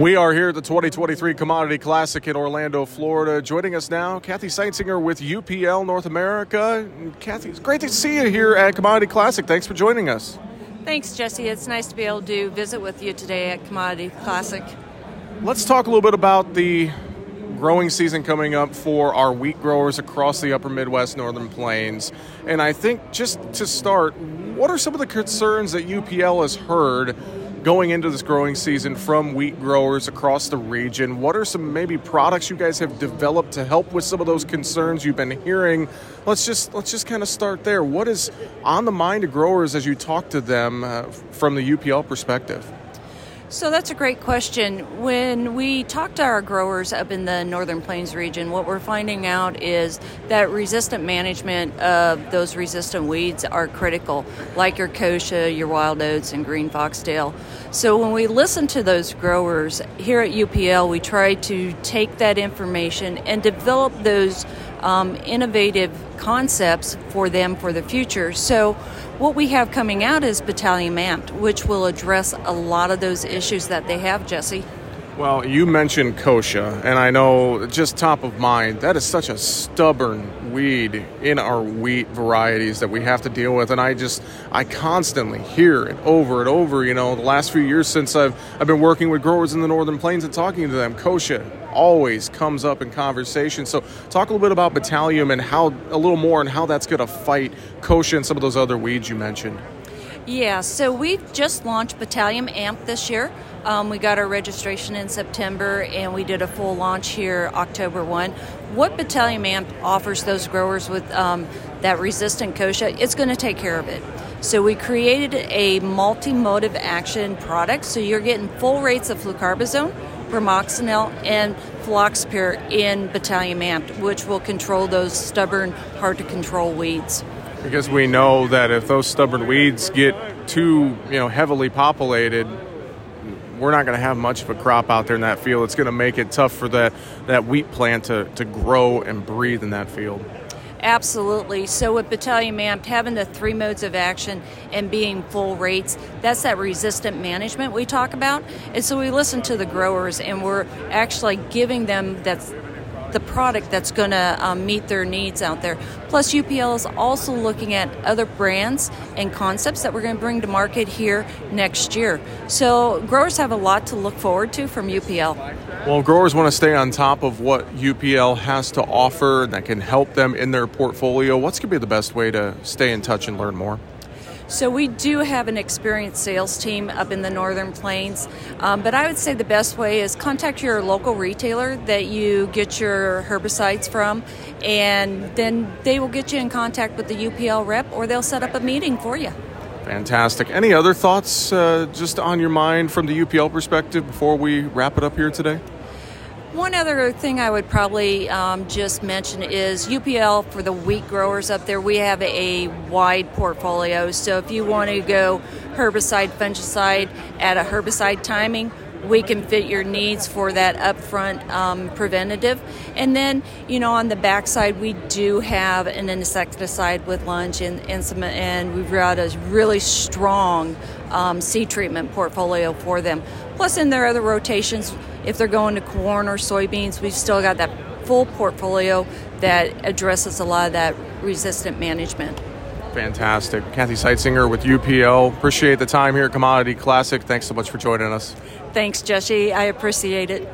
We are here at the 2023 Commodity Classic in Orlando, Florida. Joining us now, Kathy Seitzinger with UPL North America. Kathy, it's great to see you here at Commodity Classic. Thanks for joining us. Thanks, Jesse. It's nice to be able to visit with you today at Commodity Classic. Let's talk a little bit about the growing season coming up for our wheat growers across the upper Midwest, Northern Plains. And I think just to start, what are some of the concerns that UPL has heard going into this growing season from wheat growers across the region. What are some maybe products you guys have developed to help with some of those concerns you've been hearing? Let's just let's just kind of start there. What is on the mind of growers as you talk to them uh, from the UPL perspective? So that's a great question. When we talk to our growers up in the Northern Plains region, what we're finding out is that resistant management of those resistant weeds are critical, like your kochia, your wild oats, and green foxtail. So when we listen to those growers here at UPL, we try to take that information and develop those um, innovative concepts for them for the future. So, what we have coming out is Battalion Amped, which will address a lot of those issues that they have, Jesse. Well, you mentioned kochia, and I know just top of mind, that is such a stubborn weed in our wheat varieties that we have to deal with. And I just, I constantly hear it over and over. You know, the last few years since I've, I've been working with growers in the Northern Plains and talking to them, kochia always comes up in conversation. So, talk a little bit about Battalion and how, a little more, and how that's going to fight kochia and some of those other weeds you mentioned. Yeah, so we've just launched Battalion Amp this year. Um, we got our registration in September and we did a full launch here October 1. What Battalion Amp offers those growers with um, that resistant kochia, it's going to take care of it. So we created a multi-mode action product, so you're getting full rates of flucarbazone, bromoxynil, and fluroxypyr in Battalion Amp, which will control those stubborn, hard to control weeds because we know that if those stubborn weeds get too you know heavily populated we're not going to have much of a crop out there in that field it's going to make it tough for that that wheat plant to, to grow and breathe in that field Absolutely. So with Battalion Amped, having the three modes of action and being full rates, that's that resistant management we talk about. And so we listen to the growers and we're actually giving them that the product that's going to um, meet their needs out there. Plus, UPL is also looking at other brands and concepts that we're going to bring to market here next year. So, growers have a lot to look forward to from UPL. Well, growers want to stay on top of what UPL has to offer that can help them in their portfolio. What's going to be the best way to stay in touch and learn more? So we do have an experienced sales team up in the Northern Plains, um, but I would say the best way is contact your local retailer that you get your herbicides from, and then they will get you in contact with the UPL rep, or they'll set up a meeting for you. Fantastic. Any other thoughts uh, just on your mind from the UPL perspective before we wrap it up here today? One other thing I would probably um, just mention is UPL for the wheat growers up there. We have a wide portfolio. So if you want to go herbicide, fungicide at a herbicide timing, we can fit your needs for that upfront um, preventative. And then, you know, on the backside, we do have an insecticide with lunge and, and, some, and we've got a really strong um, seed treatment portfolio for them. Plus, in their other rotations, if they're going to corn or soybeans, we've still got that full portfolio that addresses a lot of that resistant management. Fantastic. Kathy Seitzinger with UPL. Appreciate the time here at Commodity Classic. Thanks so much for joining us. Thanks, Jesse. I appreciate it.